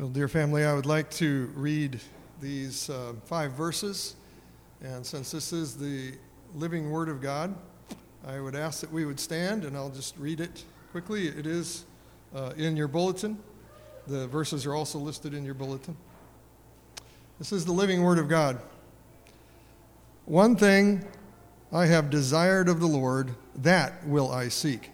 Well, dear family, I would like to read these uh, five verses. And since this is the living Word of God, I would ask that we would stand, and I'll just read it quickly. It is uh, in your bulletin. The verses are also listed in your bulletin. This is the living Word of God. One thing I have desired of the Lord, that will I seek,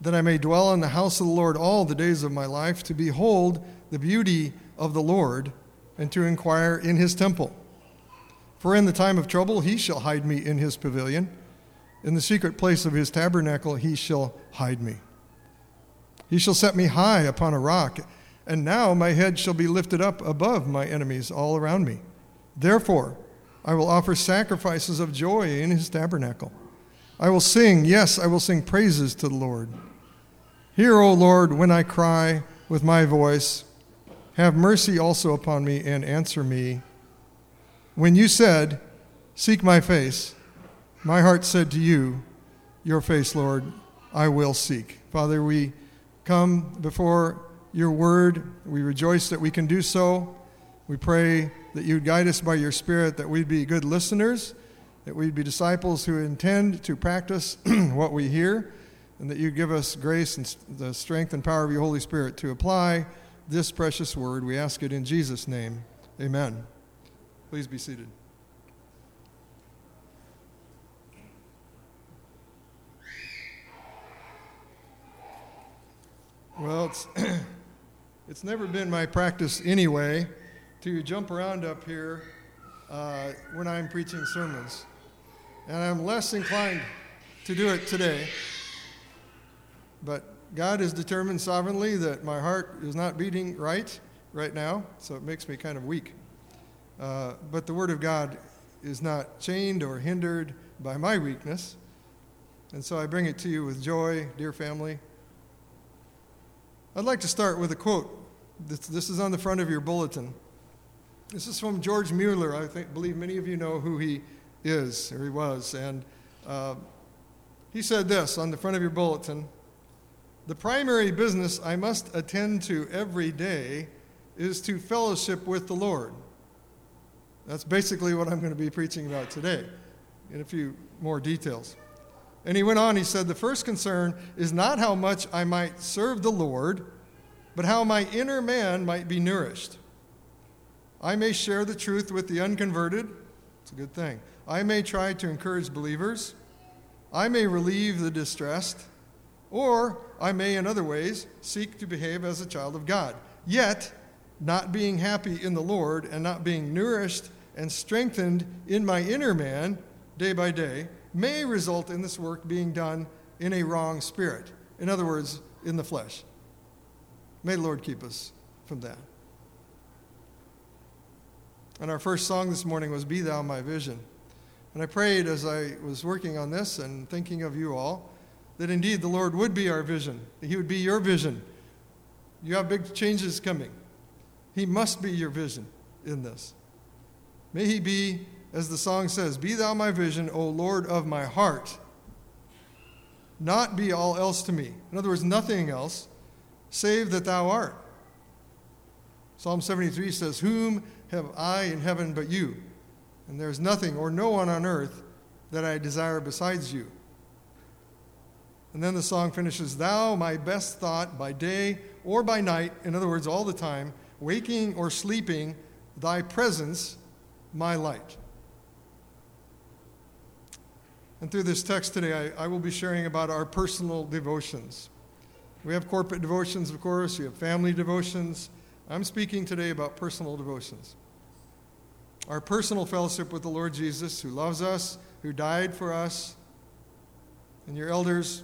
that I may dwell in the house of the Lord all the days of my life, to behold the beauty of the Lord and to inquire in his temple. For in the time of trouble he shall hide me in his pavilion. In the secret place of his tabernacle he shall hide me. He shall set me high upon a rock, and now my head shall be lifted up above my enemies all around me. Therefore, I will offer sacrifices of joy in his tabernacle. I will sing, yes, I will sing praises to the Lord. Hear, O Lord, when I cry with my voice. Have mercy also upon me and answer me. When you said, Seek my face, my heart said to you, Your face, Lord, I will seek. Father, we come before your word. We rejoice that we can do so. We pray that you'd guide us by your Spirit, that we'd be good listeners, that we'd be disciples who intend to practice what we hear, and that you give us grace and the strength and power of your Holy Spirit to apply this precious word. We ask it in Jesus' name. Amen. Please be seated. Well, it's, it's never been my practice anyway to jump around up here uh, when I'm preaching sermons. And I'm less inclined to do it today. But God has determined sovereignly that my heart is not beating right right now, so it makes me kind of weak. Uh, but the Word of God is not chained or hindered by my weakness. And so I bring it to you with joy, dear family. I'd like to start with a quote. This, this is on the front of your bulletin. This is from George Mueller. I think, believe many of you know who he is, or he was. And uh, he said this on the front of your bulletin the primary business I must attend to every day is to fellowship with the Lord. That's basically what I'm going to be preaching about today, in a few more details. And he went on, he said, The first concern is not how much I might serve the Lord, but how my inner man might be nourished. I may share the truth with the unconverted. It's a good thing. I may try to encourage believers. I may relieve the distressed. Or I may, in other ways, seek to behave as a child of God. Yet, not being happy in the Lord and not being nourished and strengthened in my inner man day by day may result in this work being done in a wrong spirit. In other words, in the flesh. May the Lord keep us from that. And our first song this morning was Be Thou My Vision. And I prayed as I was working on this and thinking of you all that indeed the Lord would be our vision, that He would be your vision. You have big changes coming. He must be your vision in this. May He be, as the song says, Be thou my vision, O Lord of my heart. Not be all else to me. In other words, nothing else, save that thou art. Psalm 73 says, Whom have I in heaven but you? And there is nothing or no one on earth that I desire besides you. And then the song finishes Thou, my best thought, by day or by night, in other words, all the time, waking or sleeping, thy presence, my light. And through this text today, I, I, will be sharing about our personal devotions. We have corporate devotions, of course, we have family devotions. I'm speaking today about personal devotions. Our personal fellowship with the Lord Jesus, who loves us, who died for us. And your elders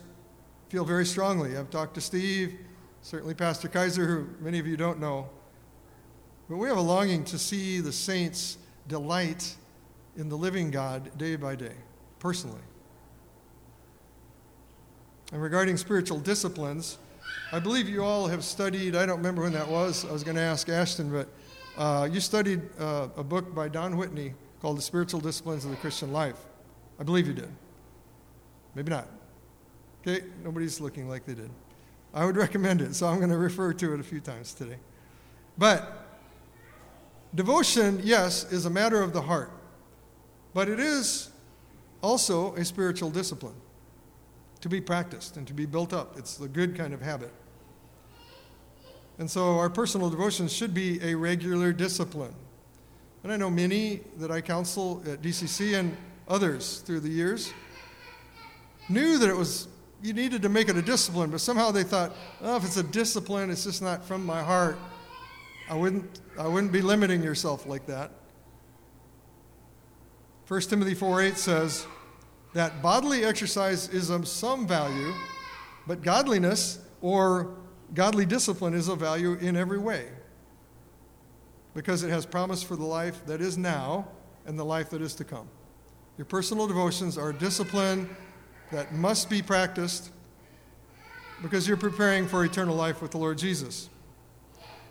feel very strongly. I've talked to Steve, certainly Pastor Kaiser, who many of you don't know. But we have a longing to see the saints delight in the living God day by day, personally. And regarding spiritual disciplines, I believe you all have studied, I don't remember when that was, I was going to ask Ashton, but uh, you studied uh, a book by Don Whitney called The Spiritual Disciplines of the Christian Life. I believe you did. Maybe not. Nobody's looking like they did. I would recommend it, so I'm going to refer to it a few times today. But devotion, yes, is a matter of the heart, but it is also a spiritual discipline to be practiced and to be built up. It's the good kind of habit. And so our personal devotions should be a regular discipline. And I know many that I counsel at DCC and others through the years knew that it was you needed to make it a discipline, but somehow they thought, oh, if it's a discipline, it's just not from my heart. I wouldn't, I wouldn't be limiting yourself like that. 1 Timothy 4 8 says that bodily exercise is of some value, but godliness or godly discipline is of value in every way because it has promise for the life that is now and the life that is to come. Your personal devotions are discipline that must be practiced because you're preparing for eternal life with the Lord Jesus.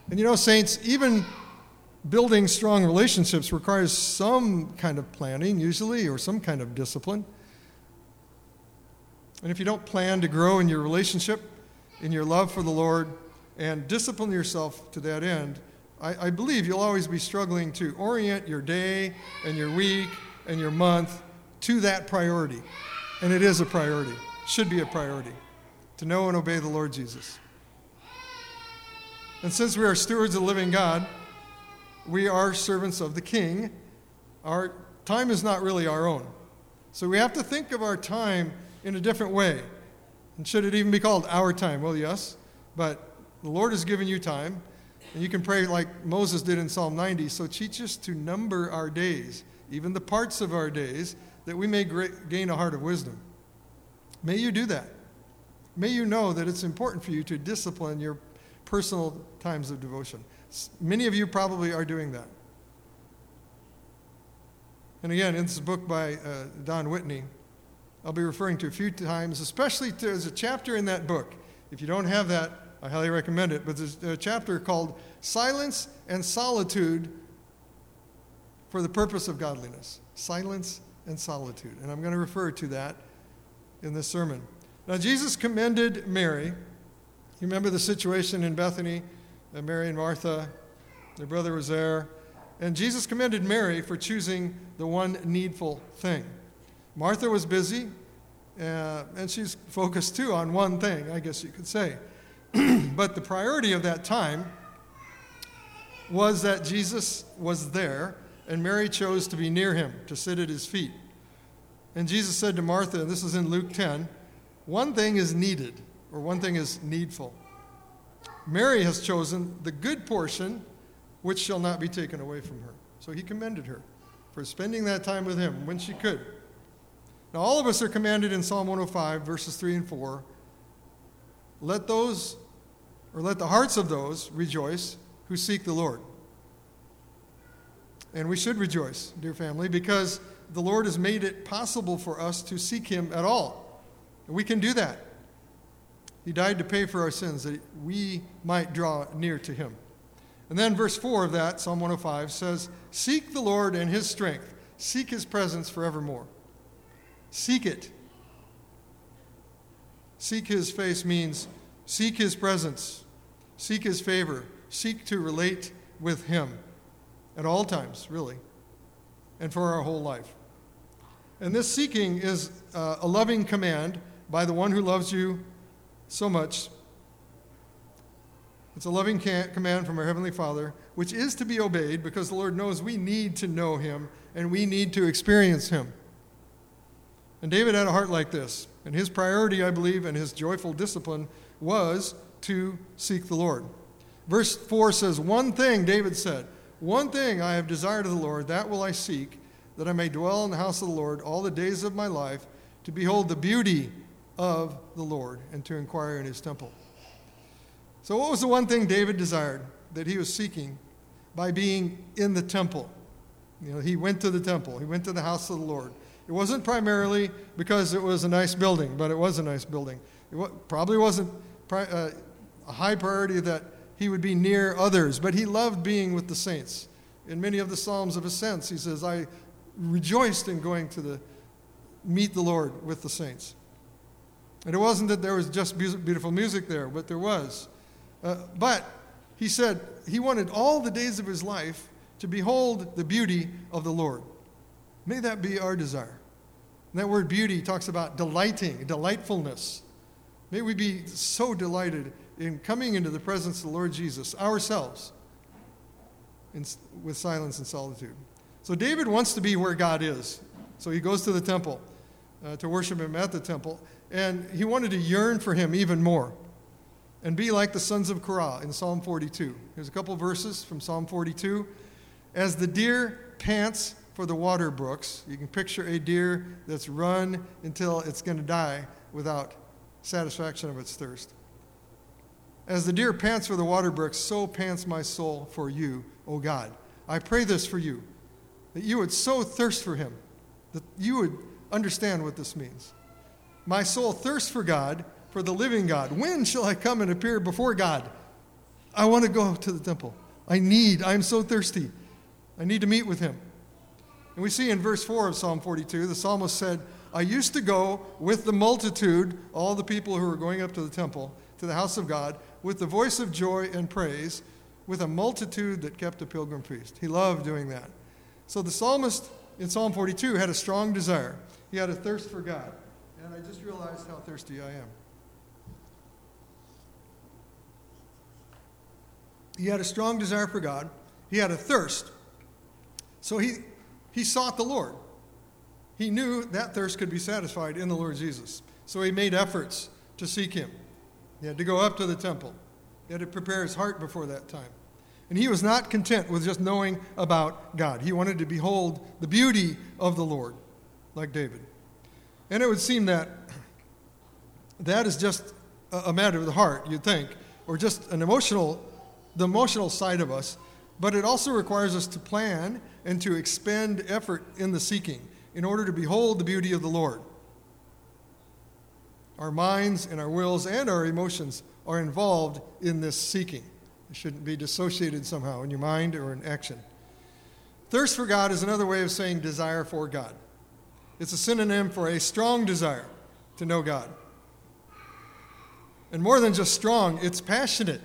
And you know, saints, even building strong relationships requires some kind of planning, usually, or some kind of discipline. And if you don't plan to grow in your relationship, in your love for the Lord, and discipline yourself to that end, I, I believe you'll always be struggling to orient your day and your week and your month to that priority. And it is a priority, should be a priority, to know and obey the Lord Jesus. And since we are stewards of the living God, we are servants of the King. Our time is not really our own. So we have to think of our time in a different way. And should it even be called our time? Well, yes, but the Lord has given you time, and you can pray like Moses did in Psalm 90. So teach us to number our days, even the parts of our days, that we may gain a heart of wisdom. May you do that. May you know that it's important for you to discipline your personal times of devotion. Many of you probably are doing that. And again, in this book by uh, Don Whitney, I'll be referring to a few times, especially to, there's a chapter in that book. If you don't have that, I highly recommend it. But there's a chapter called Silence and Solitude for the Purpose of Godliness. Silence and solitude. And I'm going to refer to that in this sermon. Now, Jesus commended Mary. You remember the situation in Bethany? Mary and Martha, their brother was there. And Jesus commended Mary for choosing the one needful thing. Martha was busy, uh, and she's focused too on one thing, I guess you could say. but the priority of that time was that Jesus was there and Mary chose to be near him, to sit at his feet. And Jesus said to Martha, and this is in Luke 10, one thing is needed, or one thing is needful. Mary has chosen the good portion, which shall not be taken away from her. So he commended her for spending that time with him when she could. Now, all of us are commanded in Psalm 105, verses 3 and 4 let those, or let the hearts of those rejoice who seek the Lord. And we should rejoice, dear family, because the Lord has made it possible for us to seek Him at all. And we can do that. He died to pay for our sins that we might draw near to Him. And then verse 4 of that, Psalm 105, says, Seek the Lord and His strength, seek His presence forevermore. Seek it. Seek His face means seek His presence, seek His favor, seek to relate with Him at all times, really, and for our whole life. And this seeking is uh, a loving command by the one who loves you so much. It's a loving command from our Heavenly Father, which is to be obeyed because the Lord knows we need to know Him and we need to experience Him. And David had a heart like this. And his priority, I believe, and his joyful discipline was to seek the Lord. Verse 4 says, One thing, David said, one thing I have desired of the Lord, that will I seek, that I may dwell in the house of the Lord all the days of my life, to behold the beauty of the Lord and to inquire in his temple. So, what was the one thing David desired that he was seeking by being in the temple? You know, he went to the temple, he went to the house of the Lord. It wasn't primarily because it was a nice building, but it was a nice building. It probably wasn't uh, a high priority that he would be near others, but he loved being with the saints. In many of the Psalms of Ascents, he says, I rejoiced in going to the, meet the Lord with the saints. And it wasn't that there was just beautiful music there, but there was. Uh, but he said he wanted all the days of his life to behold the beauty of the Lord. May that be our desire. And that word beauty talks about delighting, delightfulness. May we be so delighted in coming into the presence of the Lord Jesus ourselves in, with silence and solitude. So David wants to be where God is. So he goes to the temple uh, to worship him at the temple. And he wanted to yearn for him even more and be like the sons of Korah in Psalm 42. Here's a couple verses from Psalm 42. As the deer pants for the water brooks, you can picture a deer that's run until it's going to die without satisfaction of its thirst. As the deer pants for the water brooks, so pants my soul for you, O God. I pray this for you, that you would so thirst for him, that you would understand what this means. My soul thirsts for God, for the living God. When shall I come and appear before God? I want to go to the temple. I need, I'm so thirsty. I need to meet with him. And we see in verse 4 of Psalm 42, the psalmist said, I used to go with the multitude, all the people who were going up to the temple, to the house of God, with the voice of joy and praise, with a multitude that kept a pilgrim feast. He loved doing that. So the psalmist in Psalm 42 had a strong desire. He had a thirst for God. And I just realized how thirsty I am. He had a strong desire for God. He had a thirst. So he, he sought the Lord. He knew that thirst could be satisfied in the Lord Jesus. So he made efforts to seek him. He had to go up to the temple. He had to prepare his heart before that time. And he was not content with just knowing about God. He wanted to behold the beauty of the Lord, like David. And it would seem that that is just a matter of the heart, you'd think, or just an emotional, the emotional side of us. But it also requires us to plan and to expend effort in the seeking in order to behold the beauty of the Lord. Our minds and our wills and our emotions are involved in this seeking. It shouldn't be dissociated somehow in your mind or in action. Thirst for God is another way of saying desire for God. It's a synonym for a strong desire to know God. And more than just strong, it's passionate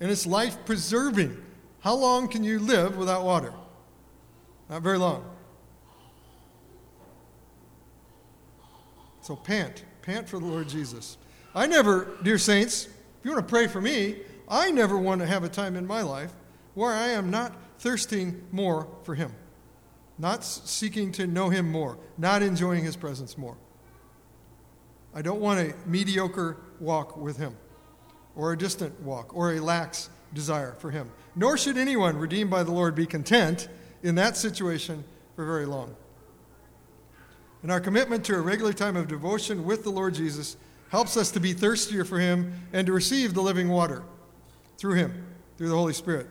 and it's life preserving. How long can you live without water? Not very long. So pant, pant for the Lord Jesus. I never, dear saints, if you want to pray for me, I never want to have a time in my life where I am not thirsting more for Him, not seeking to know Him more, not enjoying His presence more. I don't want a mediocre walk with Him, or a distant walk, or a lax desire for Him. Nor should anyone redeemed by the Lord be content in that situation for very long. And our commitment to a regular time of devotion with the Lord Jesus helps us to be thirstier for Him and to receive the living water through Him, through the Holy Spirit,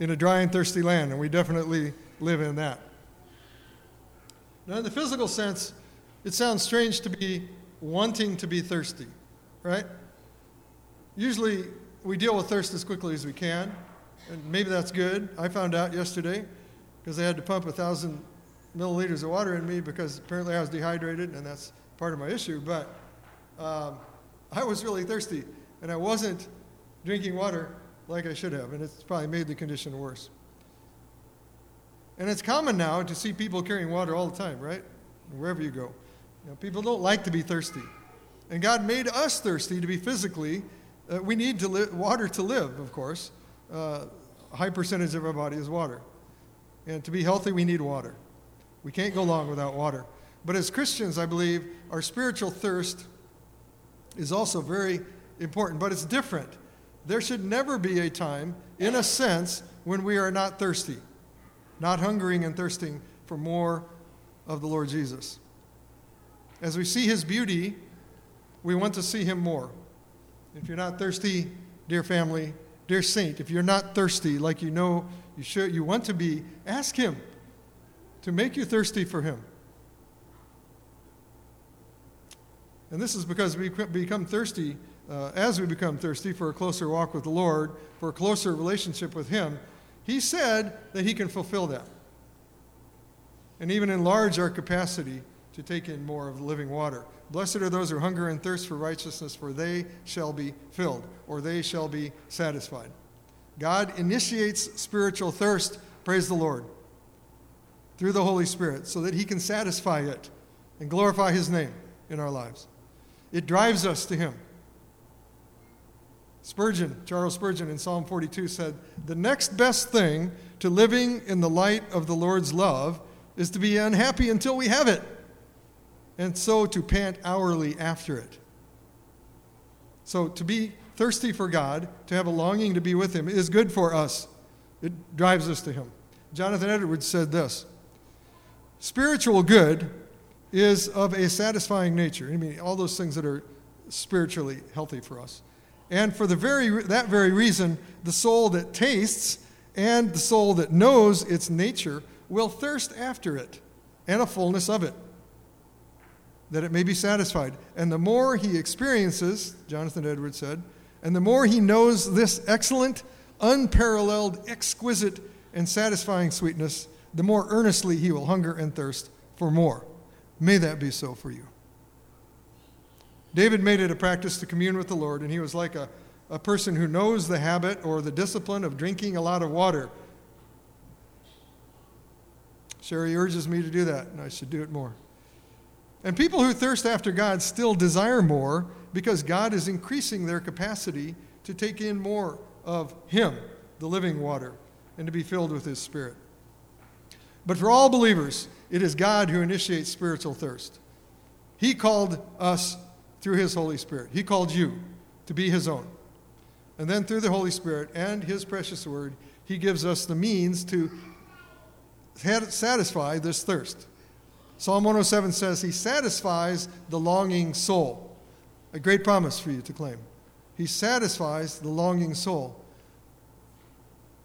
in a dry and thirsty land. And we definitely live in that. Now, in the physical sense, it sounds strange to be wanting to be thirsty, right? Usually, we deal with thirst as quickly as we can, and maybe that's good. I found out yesterday because they had to pump a thousand milliliters of water in me because apparently I was dehydrated, and that's part of my issue. But um, I was really thirsty, and I wasn't drinking water like I should have, and it's probably made the condition worse. And it's common now to see people carrying water all the time, right? Wherever you go. You know, people don't like to be thirsty. And God made us thirsty to be physically. Uh, we need to li- water to live, of course. Uh, a high percentage of our body is water. And to be healthy, we need water. We can't go long without water. But as Christians, I believe our spiritual thirst is also very important, but it's different. There should never be a time, in a sense, when we are not thirsty, not hungering and thirsting for more of the Lord Jesus. As we see his beauty, we want to see him more. If you're not thirsty, dear family, dear saint, if you're not thirsty like you know you should you want to be, ask him to make you thirsty for Him. And this is because we become thirsty, uh, as we become thirsty for a closer walk with the Lord, for a closer relationship with Him. He said that He can fulfill that and even enlarge our capacity to take in more of the living water. Blessed are those who hunger and thirst for righteousness, for they shall be filled, or they shall be satisfied. God initiates spiritual thirst, praise the Lord, through the Holy Spirit so that He can satisfy it and glorify His name in our lives. It drives us to Him. Spurgeon, Charles Spurgeon in Psalm 42 said, The next best thing to living in the light of the Lord's love is to be unhappy until we have it, and so to pant hourly after it. So to be thirsty for God, to have a longing to be with Him, is good for us. It drives us to Him. Jonathan Edwards said this Spiritual good is of a satisfying nature. I mean, all those things that are spiritually healthy for us. And for the very, that very reason, the soul that tastes and the soul that knows its nature will thirst after it and a fullness of it, that it may be satisfied. And the more he experiences, Jonathan Edwards said, and the more he knows this excellent, unparalleled, exquisite, and satisfying sweetness, the more earnestly he will hunger and thirst for more. May that be so for you. David made it a practice to commune with the Lord, and he was like a, a person who knows the habit or the discipline of drinking a lot of water. Sherry urges me to do that, and I should do it more. And people who thirst after God still desire more because God is increasing their capacity to take in more of Him, the living water, and to be filled with His Spirit. But for all believers, it is God who initiates spiritual thirst. He called us through His Holy Spirit. He called you to be His own. And then through the Holy Spirit and His precious Word, He gives us the means to satisfy this thirst. Psalm 107 says, He satisfies the longing soul. A great promise for you to claim. He satisfies the longing soul.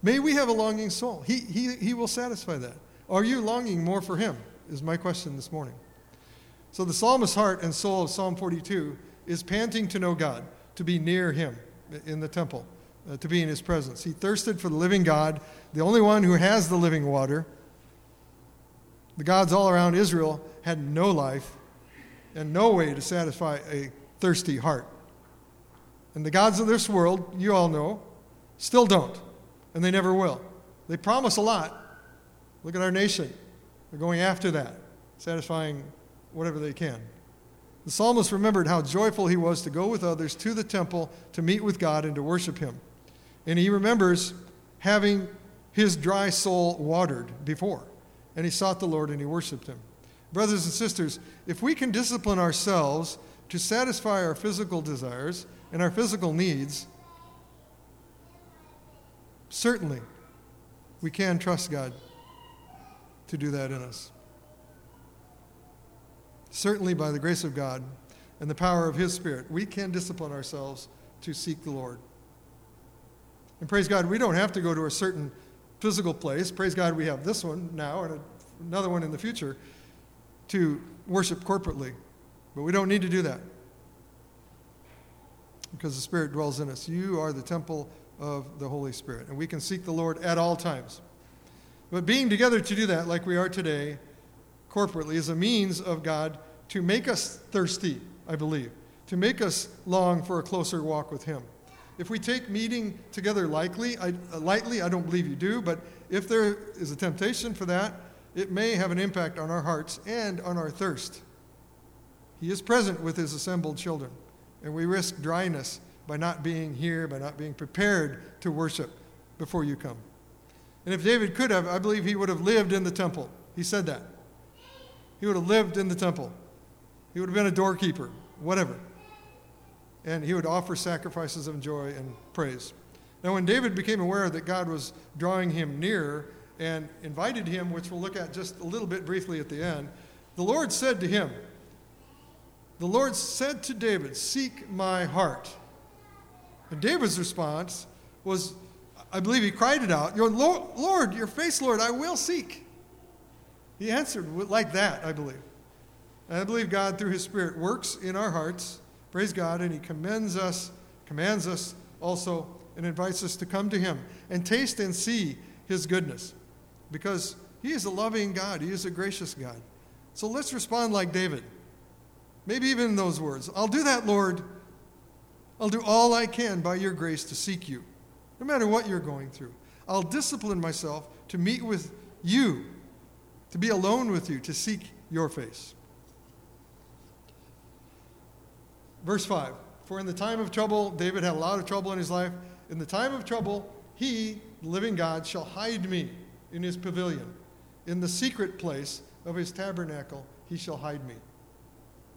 May we have a longing soul. He, he, he will satisfy that. Are you longing more for Him? Is my question this morning. So the psalmist's heart and soul of Psalm 42 is panting to know God, to be near Him in the temple, uh, to be in His presence. He thirsted for the living God, the only one who has the living water. The gods all around Israel had no life and no way to satisfy a thirsty heart. And the gods of this world, you all know, still don't, and they never will. They promise a lot. Look at our nation. They're going after that, satisfying whatever they can. The psalmist remembered how joyful he was to go with others to the temple to meet with God and to worship him. And he remembers having his dry soul watered before and he sought the Lord and he worshiped him. Brothers and sisters, if we can discipline ourselves to satisfy our physical desires and our physical needs, certainly we can trust God to do that in us. Certainly, by the grace of God and the power of His Spirit, we can discipline ourselves to seek the Lord. And praise God, we don't have to go to a certain physical place. Praise God, we have this one now and another one in the future to worship corporately. But we don't need to do that because the Spirit dwells in us. You are the temple of the Holy Spirit, and we can seek the Lord at all times. But being together to do that, like we are today, corporately, is a means of God to make us thirsty, I believe, to make us long for a closer walk with Him. If we take meeting together lightly, I, uh, lightly, I don't believe you do, but if there is a temptation for that, it may have an impact on our hearts and on our thirst. He is present with his assembled children, and we risk dryness by not being here, by not being prepared to worship before you come. And if David could have, I believe he would have lived in the temple. He said that. He would have lived in the temple. He would have been a doorkeeper, whatever and he would offer sacrifices of joy and praise. Now, when David became aware that God was drawing him near and invited him, which we'll look at just a little bit briefly at the end, the Lord said to him, The Lord said to David, Seek my heart. And David's response was, I believe he cried it out, Your Lord, your face, Lord, I will seek. He answered like that, I believe. And I believe God, through his Spirit, works in our hearts Praise God. And He commends us, commands us also, and invites us to come to Him and taste and see His goodness. Because He is a loving God, He is a gracious God. So let's respond like David. Maybe even in those words I'll do that, Lord. I'll do all I can by your grace to seek you. No matter what you're going through. I'll discipline myself to meet with you, to be alone with you, to seek your face. Verse 5 For in the time of trouble, David had a lot of trouble in his life. In the time of trouble, he, the living God, shall hide me in his pavilion. In the secret place of his tabernacle, he shall hide me.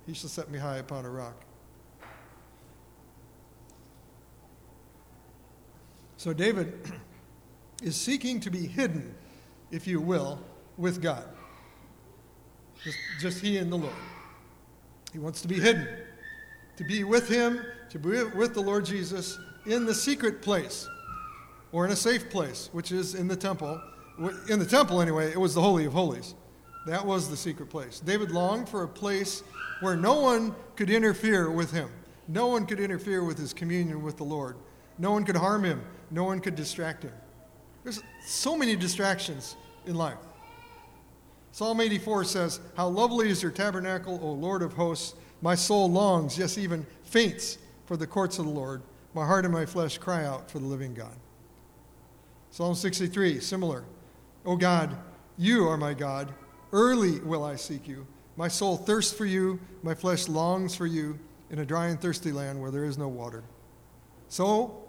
He shall set me high upon a rock. So David is seeking to be hidden, if you will, with God. Just, just he and the Lord. He wants to be hidden, to be with him, to be with the Lord Jesus in the secret place or in a safe place, which is in the temple. In the temple, anyway, it was the Holy of Holies. That was the secret place. David longed for a place where no one could interfere with him. No one could interfere with his communion with the Lord. No one could harm him. No one could distract him. There's so many distractions in life. Psalm 84 says, How lovely is your tabernacle, O Lord of hosts! My soul longs, yes, even faints for the courts of the Lord. My heart and my flesh cry out for the living God. Psalm 63, similar. O God, you are my God. Early will I seek you. My soul thirsts for you. My flesh longs for you in a dry and thirsty land where there is no water. So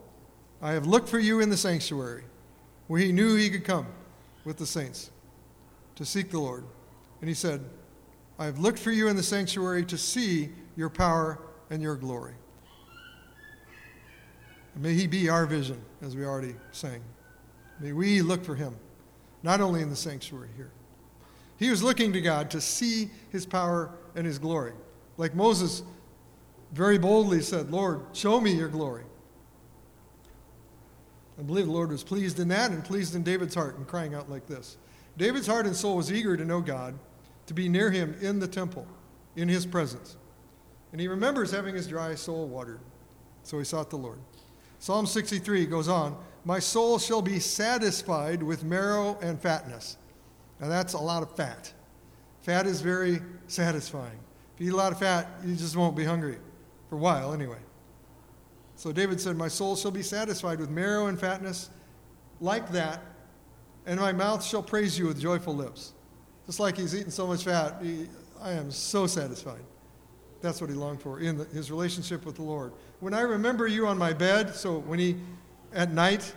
I have looked for you in the sanctuary, where he knew he could come with the saints to seek the Lord. And he said, I have looked for you in the sanctuary to see your power and your glory. And may he be our vision, as we already sang. May we look for him, not only in the sanctuary here. He was looking to God to see his power and his glory. Like Moses very boldly said, Lord, show me your glory. I believe the Lord was pleased in that and pleased in David's heart and crying out like this. David's heart and soul was eager to know God, to be near him in the temple, in his presence. And he remembers having his dry soul watered. So he sought the Lord. Psalm 63 goes on My soul shall be satisfied with marrow and fatness. Now that's a lot of fat. Fat is very satisfying. If you eat a lot of fat, you just won't be hungry. For a while, anyway. So David said, My soul shall be satisfied with marrow and fatness like that, and my mouth shall praise you with joyful lips. Just like he's eaten so much fat, he, I am so satisfied. That's what he longed for in the, his relationship with the Lord. When I remember you on my bed, so when he, at night,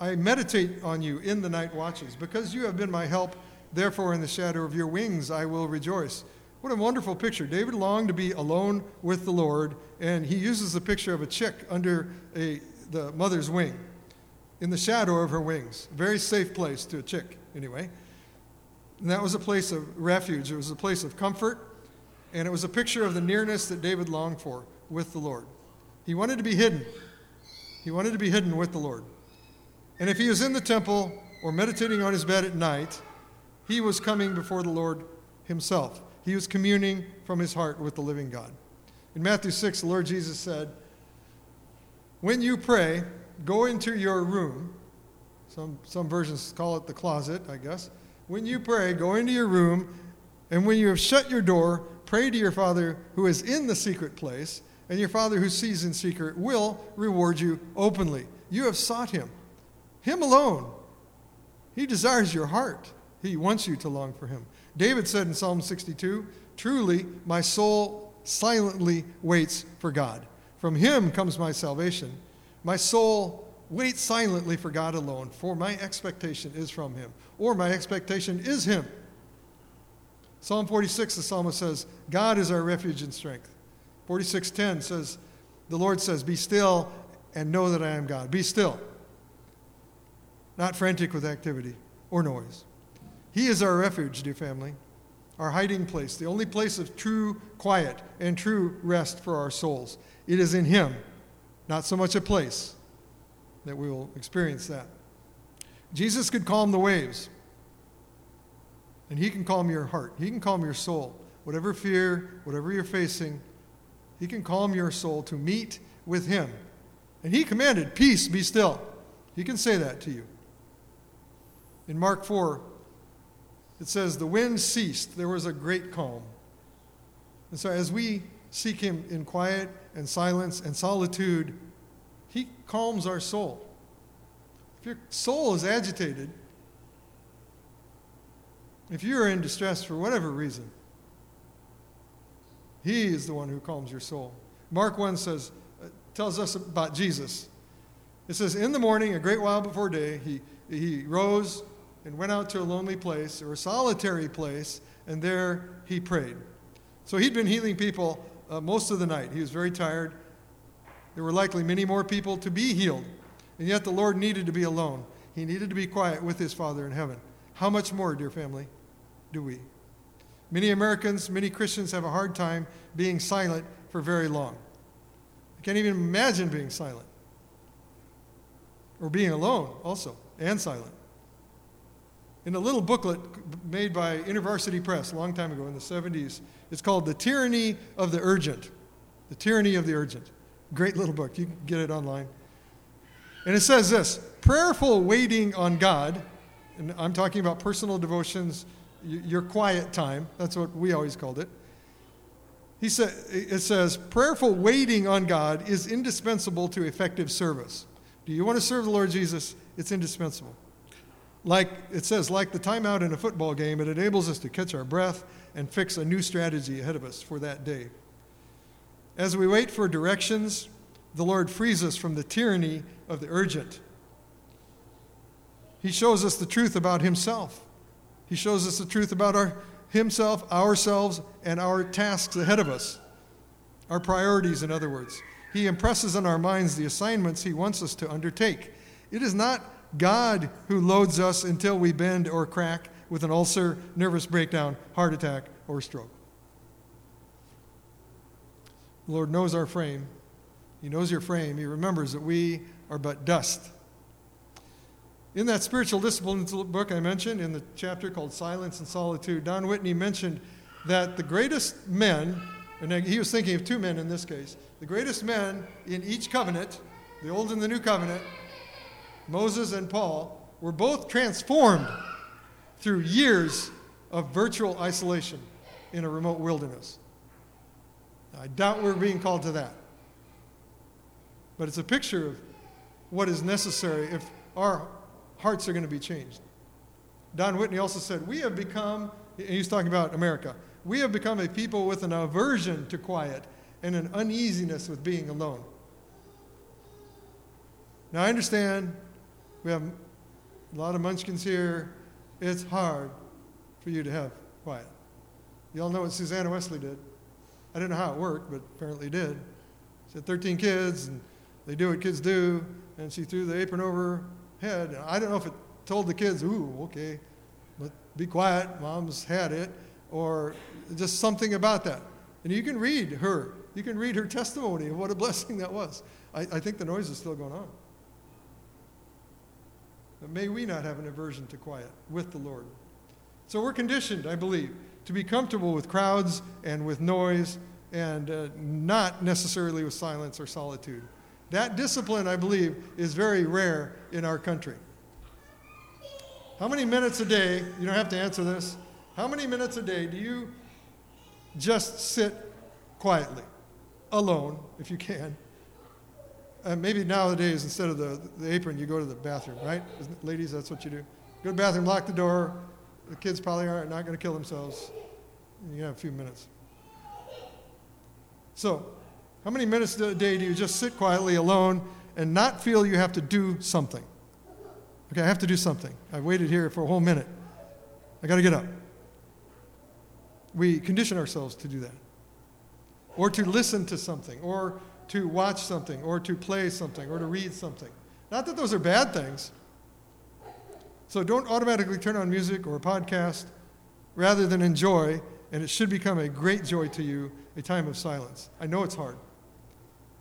I meditate on you in the night watches. Because you have been my help, therefore in the shadow of your wings I will rejoice. What a wonderful picture. David longed to be alone with the Lord, and he uses the picture of a chick under a, the mother's wing, in the shadow of her wings. Very safe place to a chick, anyway. And that was a place of refuge, it was a place of comfort, and it was a picture of the nearness that David longed for with the Lord. He wanted to be hidden. He wanted to be hidden with the Lord. And if he was in the temple or meditating on his bed at night, he was coming before the Lord himself. He was communing from his heart with the living God. In Matthew 6, the Lord Jesus said, When you pray, go into your room. Some, some versions call it the closet, I guess. When you pray, go into your room, and when you have shut your door, pray to your Father who is in the secret place, and your Father who sees in secret will reward you openly. You have sought him, him alone. He desires your heart. He wants you to long for him. David said in Psalm 62 Truly, my soul silently waits for God. From him comes my salvation. My soul waits silently for God alone, for my expectation is from him, or my expectation is him. Psalm 46, the psalmist says, God is our refuge and strength. 46:10 says, the Lord says, Be still and know that I am God. Be still. Not frantic with activity or noise. He is our refuge, dear family, our hiding place, the only place of true quiet and true rest for our souls. It is in Him, not so much a place, that we will experience that. Jesus could calm the waves, and He can calm your heart, He can calm your soul. Whatever fear, whatever you're facing, He can calm your soul to meet with Him. And He commanded, Peace, be still. He can say that to you. In Mark 4, it says, The wind ceased, there was a great calm. And so, as we seek Him in quiet and silence and solitude, He calms our soul. If your soul is agitated, if you are in distress for whatever reason, He is the one who calms your soul. Mark 1 says, uh, tells us about Jesus. It says, In the morning, a great while before day, he, he rose and went out to a lonely place or a solitary place, and there he prayed. So he'd been healing people uh, most of the night. He was very tired. There were likely many more people to be healed, and yet the Lord needed to be alone. He needed to be quiet with his Father in heaven. How much more, dear family, do we? Many Americans, many Christians have a hard time being silent for very long. I can't even imagine being silent or being alone, also, and silent. In a little booklet made by InterVarsity Press a long time ago in the 70s, it's called The Tyranny of the Urgent. The Tyranny of the Urgent. Great little book. You can get it online. And it says this prayerful waiting on God, and I'm talking about personal devotions, your quiet time. That's what we always called it. He said, it says, prayerful waiting on God is indispensable to effective service. Do you want to serve the Lord Jesus? It's indispensable. Like it says, like the timeout in a football game, it enables us to catch our breath and fix a new strategy ahead of us for that day. As we wait for directions, the Lord frees us from the tyranny of the urgent. He shows us the truth about Himself. He shows us the truth about our, Himself, ourselves, and our tasks ahead of us. Our priorities, in other words. He impresses on our minds the assignments He wants us to undertake. It is not God who loads us until we bend or crack with an ulcer, nervous breakdown, heart attack, or stroke. The Lord knows our frame. He knows your frame. He remembers that we are but dust. In that spiritual disciplines book I mentioned, in the chapter called Silence and Solitude, Don Whitney mentioned that the greatest men, and he was thinking of two men in this case, the greatest men in each covenant, the Old and the New Covenant, Moses and Paul, were both transformed through years of virtual isolation in a remote wilderness. I doubt we're being called to that. But it's a picture of what is necessary if our hearts are going to be changed. Don Whitney also said, We have become, and he's talking about America, we have become a people with an aversion to quiet and an uneasiness with being alone. Now, I understand we have a lot of munchkins here. It's hard for you to have quiet. You all know what Susanna Wesley did. I didn't know how it worked, but apparently it did. She had 13 kids, and they do what kids do, and she threw the apron over her head. I don't know if it told the kids, ooh, okay, but be quiet, mom's had it, or just something about that. And you can read her. You can read her testimony of what a blessing that was. I, I think the noise is still going on. But may we not have an aversion to quiet with the Lord. So we're conditioned, I believe, to be comfortable with crowds and with noise and uh, not necessarily with silence or solitude. That discipline, I believe, is very rare in our country. How many minutes a day, you don't have to answer this, how many minutes a day do you just sit quietly, alone, if you can? Uh, maybe nowadays, instead of the, the apron, you go to the bathroom, right? Ladies, that's what you do. Go to the bathroom, lock the door. The kids probably are not going to kill themselves. You have a few minutes. So, how many minutes a day do you just sit quietly alone and not feel you have to do something? Okay, I have to do something. I waited here for a whole minute. I got to get up. We condition ourselves to do that. Or to listen to something, or to watch something, or to play something, or to read something. Not that those are bad things. So don't automatically turn on music or a podcast rather than enjoy, and it should become a great joy to you, a time of silence. I know it's hard.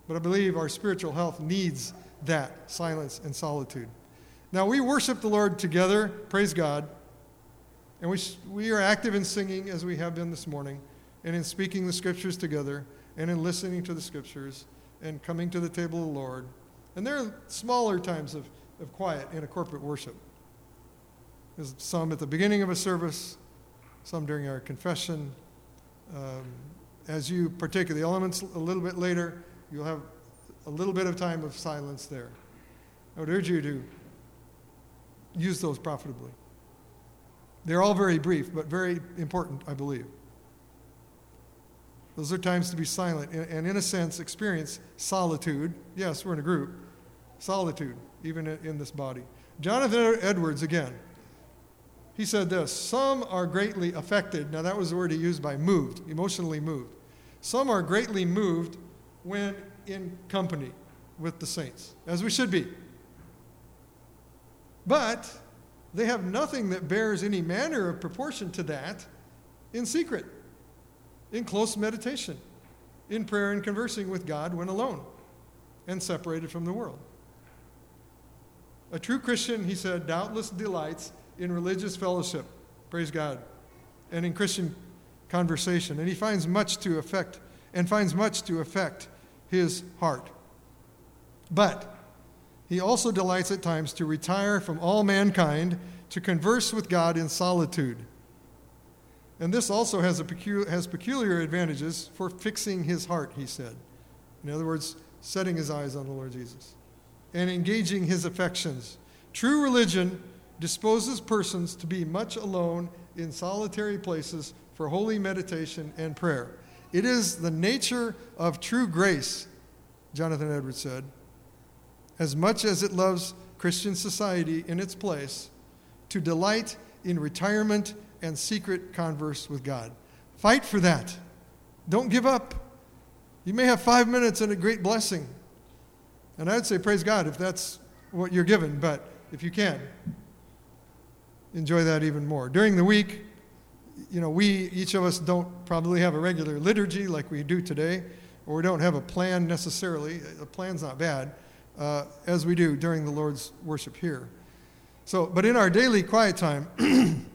But I believe our spiritual health needs that silence and solitude. Now, we worship the Lord together, praise God, and we, we are active in singing as we have been this morning, and in speaking the scriptures together, and in listening to the scriptures, and coming to the table of the Lord. And there are smaller times of, of quiet in a corporate worship. There's some at the beginning of a service, some during our confession. Um, as you partake of the elements a little bit later, You'll have a little bit of time of silence there. I would urge you to use those profitably. They're all very brief, but very important, I believe. Those are times to be silent and, in a sense, experience solitude. Yes, we're in a group. Solitude, even in this body. Jonathan Edwards, again, he said this Some are greatly affected. Now, that was the word he used by moved, emotionally moved. Some are greatly moved when in company with the saints, as we should be. But they have nothing that bears any manner of proportion to that in secret, in close meditation, in prayer and conversing with God when alone and separated from the world. A true Christian, he said, doubtless delights in religious fellowship, praise God, and in Christian conversation. And he finds much to affect and finds much to affect his heart. But he also delights at times to retire from all mankind to converse with God in solitude. And this also has, pecu- has peculiar advantages for fixing his heart, he said. In other words, setting his eyes on the Lord Jesus and engaging his affections. True religion disposes persons to be much alone in solitary places for holy meditation and prayer. It is the nature of true grace, Jonathan Edwards said, as much as it loves Christian society in its place, to delight in retirement and secret converse with God. Fight for that. Don't give up. You may have five minutes and a great blessing. And I'd say, praise God if that's what you're given, but if you can, enjoy that even more. During the week, you know, we, each of us, don't probably have a regular liturgy like we do today, or we don't have a plan necessarily. A plan's not bad uh, as we do during the Lord's worship here. So, but in our daily quiet time,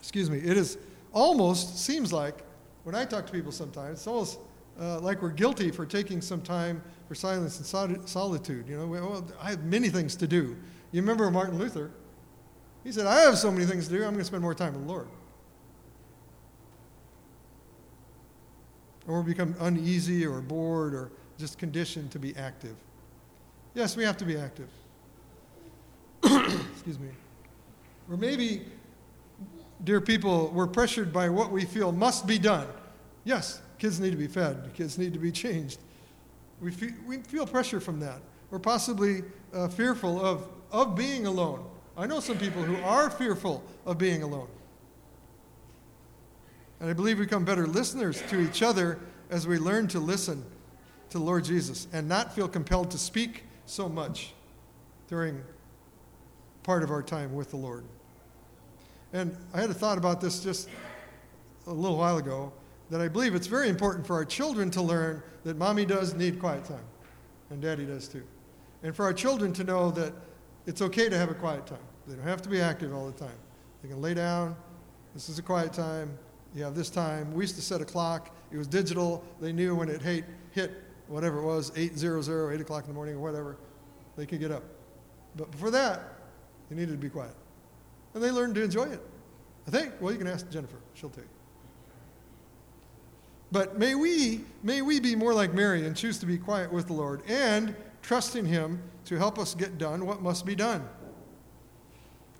excuse me, it is almost seems like when I talk to people sometimes, it's almost uh, like we're guilty for taking some time for silence and solitude. You know, well, I have many things to do. You remember Martin Luther? He said, I have so many things to do, I'm going to spend more time with the Lord. Or become uneasy or bored or just conditioned to be active. Yes, we have to be active. Excuse me. Or maybe, dear people, we're pressured by what we feel must be done. Yes, kids need to be fed, kids need to be changed. We feel, we feel pressure from that. We're possibly uh, fearful of, of being alone. I know some people who are fearful of being alone. And I believe we become better listeners to each other as we learn to listen to the Lord Jesus and not feel compelled to speak so much during part of our time with the Lord. And I had a thought about this just a little while ago that I believe it's very important for our children to learn that mommy does need quiet time, and daddy does too. And for our children to know that it's okay to have a quiet time. They don't have to be active all the time. They can lay down. This is a quiet time. You have this time. We used to set a clock. It was digital. They knew when it hit, hit whatever it was, 800, 8 o'clock in the morning or whatever, they could get up. But before that, they needed to be quiet. And they learned to enjoy it. I think, well, you can ask Jennifer, she'll tell you. But may we, may we be more like Mary and choose to be quiet with the Lord and trust in Him to help us get done what must be done.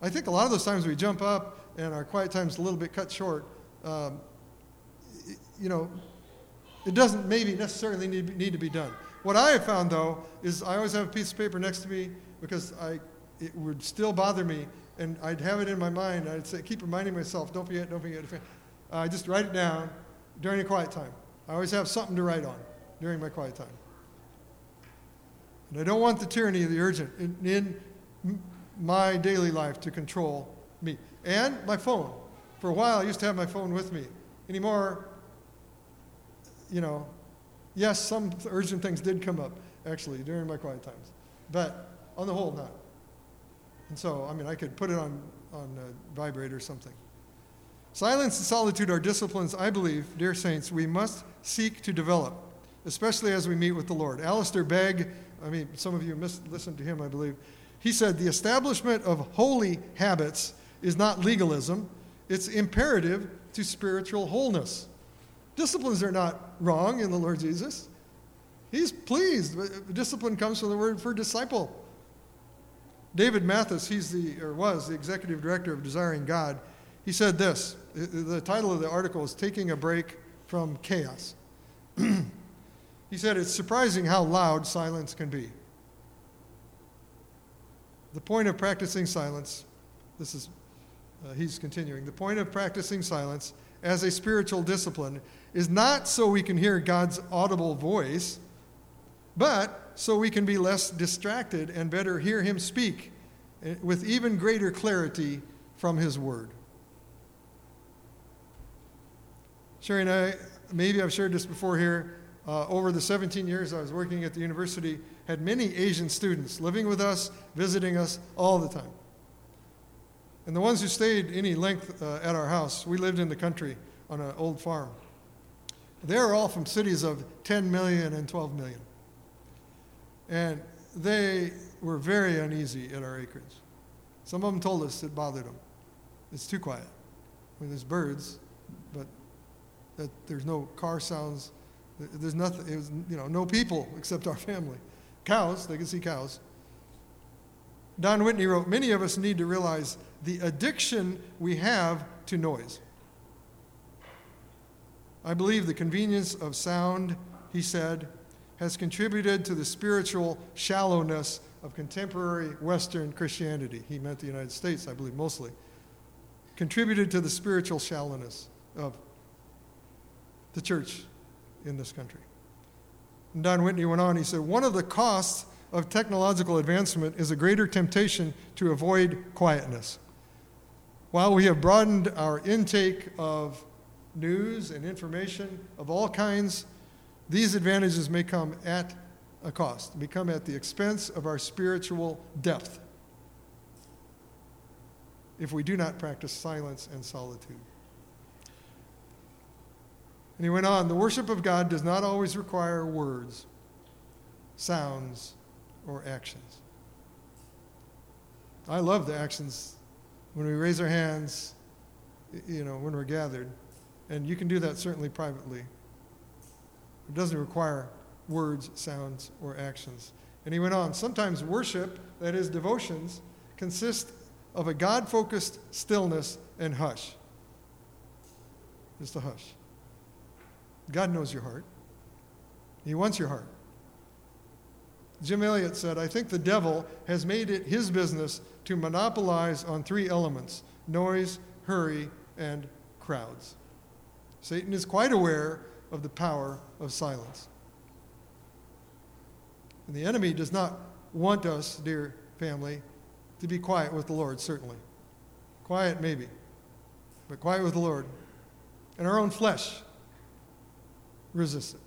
I think a lot of those times we jump up and our quiet time's a little bit cut short. Um, you know, it doesn't maybe necessarily need, need to be done. What I have found, though, is I always have a piece of paper next to me because I, it would still bother me, and I'd have it in my mind. I'd say, keep reminding myself, don't forget, don't forget. I uh, just write it down during a quiet time. I always have something to write on during my quiet time. And I don't want the tyranny of the urgent in, in my daily life to control me. And my phone. For a while, I used to have my phone with me. Anymore, you know, yes, some urgent things did come up, actually, during my quiet times. But on the whole, not. And so, I mean, I could put it on, on a vibrate or something. Silence and solitude are disciplines, I believe, dear saints, we must seek to develop, especially as we meet with the Lord. Alistair Begg, I mean, some of you missed, listened to him, I believe. He said, The establishment of holy habits is not legalism, it's imperative to spiritual wholeness. Disciplines are not wrong in the Lord Jesus. He's pleased. Discipline comes from the word for disciple. David Mathis, he's the, or was the executive director of Desiring God, he said this. The title of the article is Taking a Break from Chaos. he said, It's surprising how loud silence can be. The point of practicing silence, this is, uh, he's continuing, the point of practicing silence as a spiritual discipline is not so we can hear God's audible voice, but so we can be less distracted and better hear Him speak eh, with even greater clarity from His Word. Sherry and I, maybe I've shared this before here, uh, over the 17 years I was working at the university, had many Asian students living with us, visiting us all the time. And the ones who stayed any length uh, at our house, we lived in the country on an old farm. They were all from cities of 10 million and 12 million. And they were very uneasy at our acreage. Some of them told us it bothered them. It's too quiet. I mean, there's birds, but that there's no car sounds. There's nothing. It was, you know, no people except our family. Cows, they can see cows. Don Whitney wrote, Many of us need to realize the addiction we have to noise. I believe the convenience of sound, he said, has contributed to the spiritual shallowness of contemporary Western Christianity. He meant the United States, I believe, mostly. Contributed to the spiritual shallowness of the church in this country. And Don Whitney went on, he said, One of the costs of technological advancement is a greater temptation to avoid quietness. While we have broadened our intake of news and information of all kinds, these advantages may come at a cost, may come at the expense of our spiritual depth if we do not practice silence and solitude. And he went on the worship of God does not always require words, sounds, or actions. I love the actions when we raise our hands, you know, when we're gathered. And you can do that certainly privately. It doesn't require words, sounds, or actions. And he went on sometimes worship, that is, devotions, consist of a God focused stillness and hush. Just a hush. God knows your heart, He wants your heart. Jim Elliot said, I think the devil has made it his business to monopolize on three elements noise, hurry, and crowds. Satan is quite aware of the power of silence. And the enemy does not want us, dear family, to be quiet with the Lord, certainly. Quiet, maybe, but quiet with the Lord. And our own flesh resists it.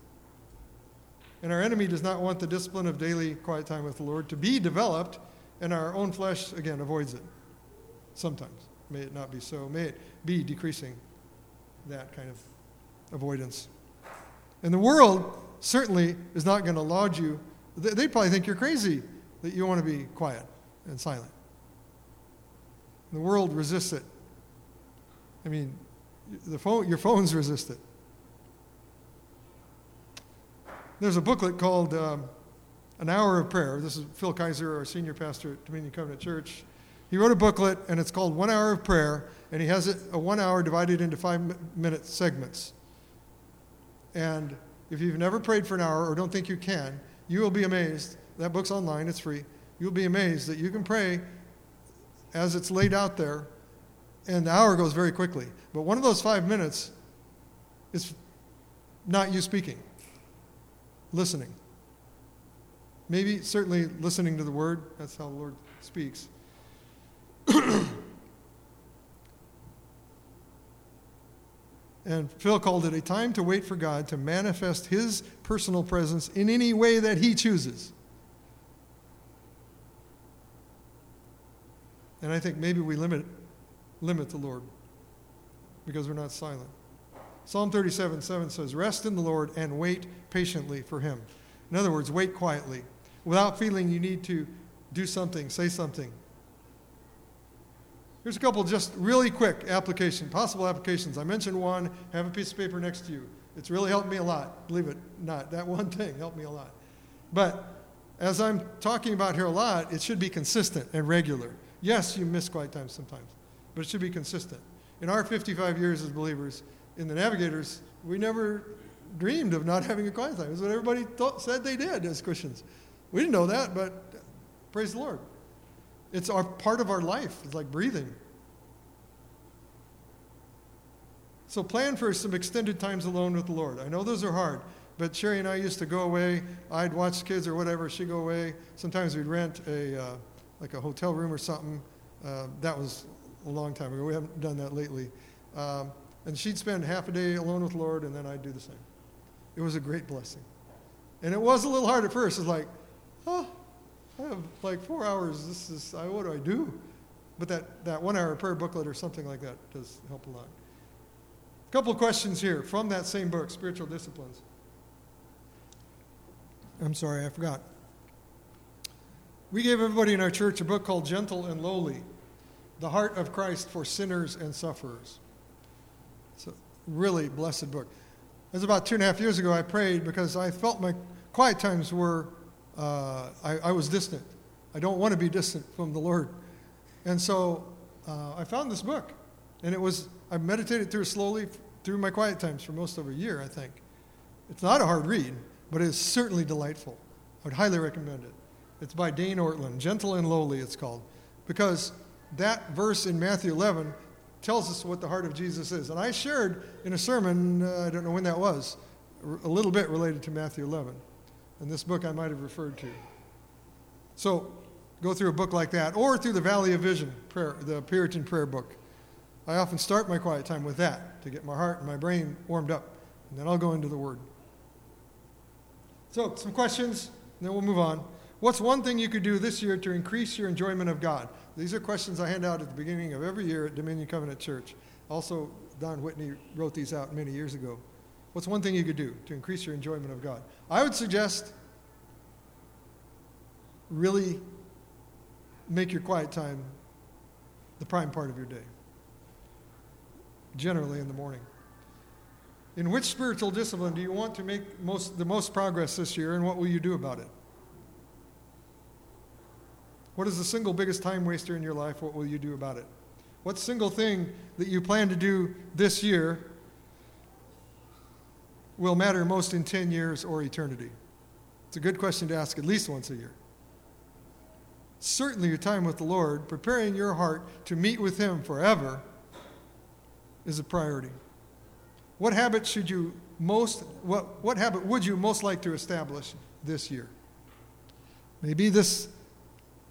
And our enemy does not want the discipline of daily quiet time with the Lord to be developed, and our own flesh, again, avoids it. Sometimes. May it not be so. May it be decreasing that kind of avoidance. And the world certainly is not going to laud you. They probably think you're crazy that you want to be quiet and silent. The world resists it. I mean, the phone, your phones resist it. There's a booklet called um, An Hour of Prayer. This is Phil Kayser, our senior pastor at Dominion Covenant Church. He wrote a booklet, and it's called One Hour of Prayer, and he has it a one hour divided into five minute segments. And if you've never prayed for an hour or don't think you can, you will be amazed. That book's online, it's free. You'll be amazed that you can pray as it's laid out there, and the hour goes very quickly. But one of those five minutes is not you speaking, listening. Maybe, certainly, listening to the word. That's how the Lord speaks. And Phil called it a time to wait for God to manifest his personal presence in any way that he chooses. And I think maybe we limit, limit the Lord because we're not silent. Psalm 37 7 says, Rest in the Lord and wait patiently for him. In other words, wait quietly without feeling you need to do something, say something, Here's a couple just really quick application, possible applications. I mentioned one, have a piece of paper next to you. It's really helped me a lot, believe it not. That one thing helped me a lot. But as I'm talking about here a lot, it should be consistent and regular. Yes, you miss quiet times sometimes, but it should be consistent. In our 55 years as believers, in the Navigators, we never dreamed of not having a quiet time. It's what everybody thought, said they did as Christians. We didn't know that, but praise the Lord. It's our part of our life. It's like breathing. So plan for some extended times alone with the Lord. I know those are hard, but Sherry and I used to go away. I'd watch the kids or whatever. She'd go away. Sometimes we'd rent a uh, like a hotel room or something. Uh, that was a long time ago. We haven't done that lately. Um, and she'd spend half a day alone with the Lord, and then I'd do the same. It was a great blessing. And it was a little hard at first. It's like, oh, I have like four hours. This is, I, what do I do? But that, that one hour prayer booklet or something like that does help a lot. A couple of questions here from that same book, Spiritual Disciplines. I'm sorry, I forgot. We gave everybody in our church a book called Gentle and Lowly The Heart of Christ for Sinners and Sufferers. It's a really blessed book. It was about two and a half years ago I prayed because I felt my quiet times were, uh, I, I, was distant. I don't want to be distant from the Lord. And so uh, I found this book. And it was, I meditated through it slowly through my quiet times for most of a year, I think. It's not a hard read, but it is certainly delightful. I would highly recommend it. It's by Dane Ortlund, Gentle and Lowly, it's called. Because that verse in Matthew 11 tells us what the heart of Jesus is. And I shared in a sermon, uh, I don't know when that was, a little bit related to Matthew 11. And this book I might have referred to. So go through a book like that, or through the Valley of Vision, prayer, the Puritan prayer book. I often start my quiet time with that to get my heart and my brain warmed up. And then I'll go into the Word. So, some questions, and then we'll move on. What's one thing you could do this year to increase your enjoyment of God? These are questions I hand out at the beginning of every year at Dominion Covenant Church. Also, Don Whitney wrote these out many years ago. What's one thing you could do to increase your enjoyment of God? I would suggest really make your quiet time the prime part of your day, generally in the morning. In which spiritual discipline do you want to make most, the most progress this year, and what will you do about it? What is the single biggest time waster in your life? What will you do about it? What single thing that you plan to do this year will matter most in 10 years or eternity? It's a good question to ask at least once a year. Certainly, your time with the Lord, preparing your heart to meet with Him forever, is a priority. What habit should you most, what, what habit would you most like to establish this year? Maybe this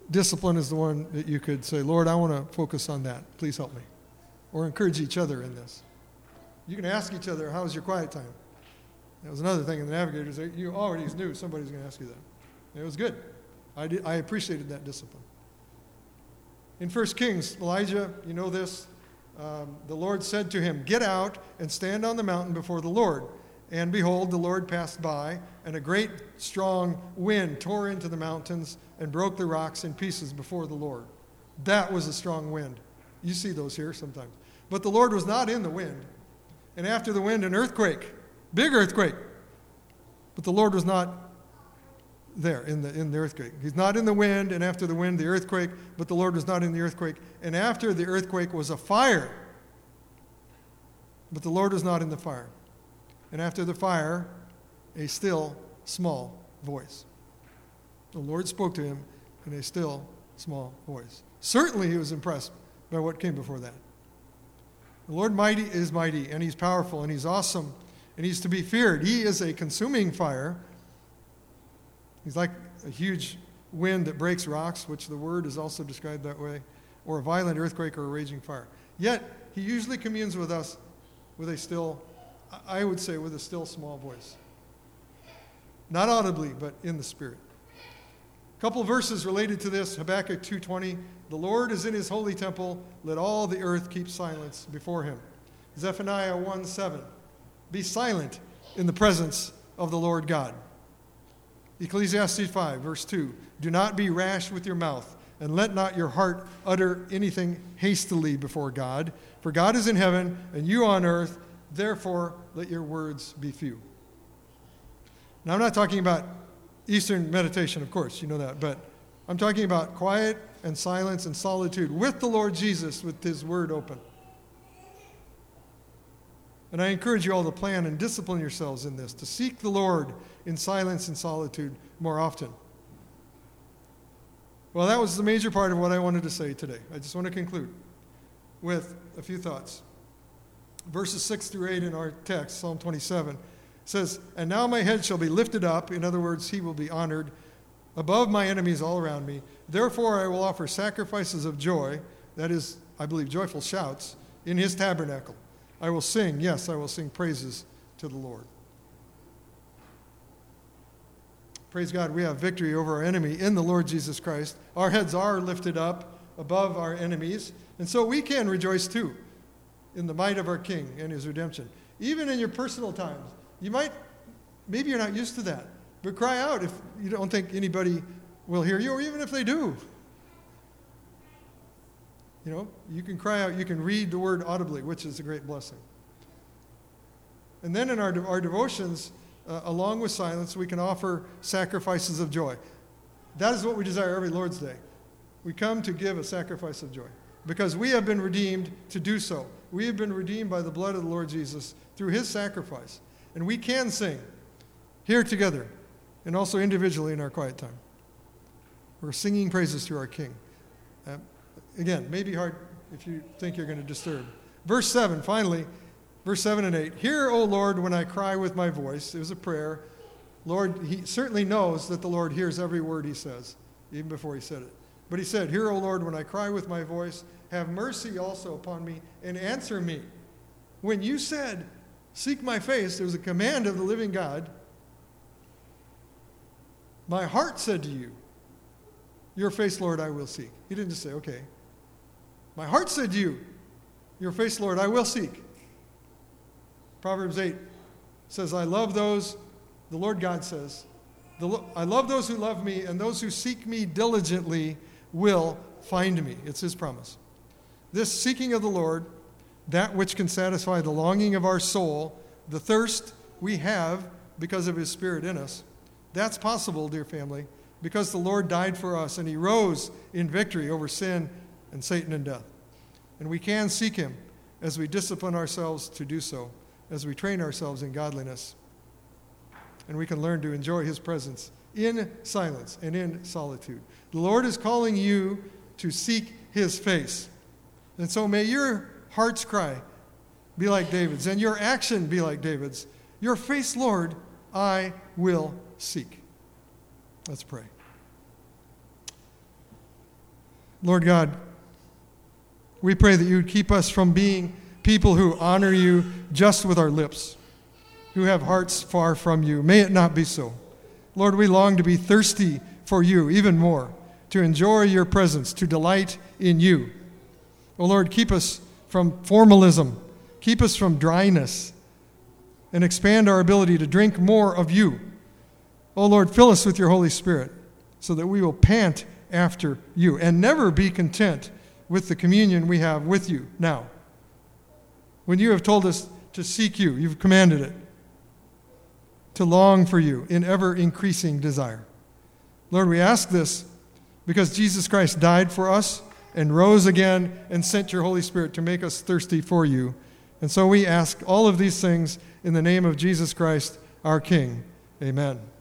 discipline is the one that you could say, Lord, I want to focus on that. Please help me. Or encourage each other in this. You can ask each other, how's your quiet time? That was another thing in the navigators. You already knew somebody's going to ask you that. It was good. I, did, I appreciated that discipline. In 1 Kings, Elijah, you know this, um, the Lord said to him, Get out and stand on the mountain before the Lord. And behold, the Lord passed by, and a great strong wind tore into the mountains and broke the rocks in pieces before the Lord. That was a strong wind. You see those here sometimes. But the Lord was not in the wind. And after the wind, an earthquake, big earthquake. But the Lord was not there in the, in the earthquake. He's not in the wind, and after the wind, the earthquake, but the Lord was not in the earthquake. And after the earthquake was a fire, but the Lord was not in the fire. And after the fire, a still small voice. The Lord spoke to him in a still small voice. Certainly, he was impressed by what came before that. The Lord mighty is mighty, and he's powerful, and he's awesome, and he's to be feared. He is a consuming fire He's like a huge wind that breaks rocks, which the word is also described that way, or a violent earthquake or a raging fire. Yet, he usually communes with us with a still, I would say, with a still small voice. Not audibly, but in the spirit. A couple verses related to this Habakkuk 2:20, "The Lord is in his holy temple; let all the earth keep silence before him." Zephaniah 1:7, "Be silent in the presence of the Lord God." Ecclesiastes 5, verse 2 Do not be rash with your mouth, and let not your heart utter anything hastily before God. For God is in heaven, and you on earth, therefore let your words be few. Now, I'm not talking about Eastern meditation, of course, you know that. But I'm talking about quiet and silence and solitude with the Lord Jesus, with His Word open. And I encourage you all to plan and discipline yourselves in this, to seek the Lord in silence and solitude more often. Well, that was the major part of what I wanted to say today. I just want to conclude with a few thoughts. Verses 6 through 8 in our text, Psalm 27, says, And now my head shall be lifted up. In other words, he will be honored above my enemies all around me. Therefore, I will offer sacrifices of joy, that is, I believe, joyful shouts, in his tabernacle. I will sing, yes, I will sing praises to the Lord. Praise God, we have victory over our enemy in the Lord Jesus Christ. Our heads are lifted up above our enemies, and so we can rejoice too in the might of our King and his redemption. Even in your personal times, you might, maybe you're not used to that, but cry out if you don't think anybody will hear you, or even if they do. You know, you can cry out, you can read the word audibly, which is a great blessing. And then in our, our devotions, uh, along with silence, we can offer sacrifices of joy. That is what we desire every Lord's Day. We come to give a sacrifice of joy because we have been redeemed to do so. We have been redeemed by the blood of the Lord Jesus through his sacrifice. And we can sing here together and also individually in our quiet time. We're singing praises to our King. Again, maybe hard if you think you're going to disturb. Verse 7, finally, verse 7 and 8. Hear, O Lord, when I cry with my voice. It was a prayer. Lord, he certainly knows that the Lord hears every word he says, even before he said it. But he said, Hear, O Lord, when I cry with my voice. Have mercy also upon me and answer me. When you said, Seek my face, there was a command of the living God. My heart said to you, Your face, Lord, I will seek. He didn't just say, Okay. My heart said to you, Your face, Lord, I will seek. Proverbs 8 says, I love those, the Lord God says, I love those who love me, and those who seek me diligently will find me. It's his promise. This seeking of the Lord, that which can satisfy the longing of our soul, the thirst we have because of his spirit in us, that's possible, dear family, because the Lord died for us and he rose in victory over sin and Satan and death. And we can seek him as we discipline ourselves to do so, as we train ourselves in godliness. And we can learn to enjoy his presence in silence and in solitude. The Lord is calling you to seek his face. And so may your heart's cry be like David's, and your action be like David's. Your face, Lord, I will seek. Let's pray. Lord God, we pray that you would keep us from being people who honor you just with our lips, who have hearts far from you. May it not be so. Lord, we long to be thirsty for you even more, to enjoy your presence, to delight in you. Oh Lord, keep us from formalism, keep us from dryness, and expand our ability to drink more of you. Oh Lord, fill us with your Holy Spirit so that we will pant after you and never be content with the communion we have with you now. When you have told us to seek you, you've commanded it, to long for you in ever increasing desire. Lord, we ask this because Jesus Christ died for us and rose again and sent your Holy Spirit to make us thirsty for you. And so we ask all of these things in the name of Jesus Christ, our King. Amen.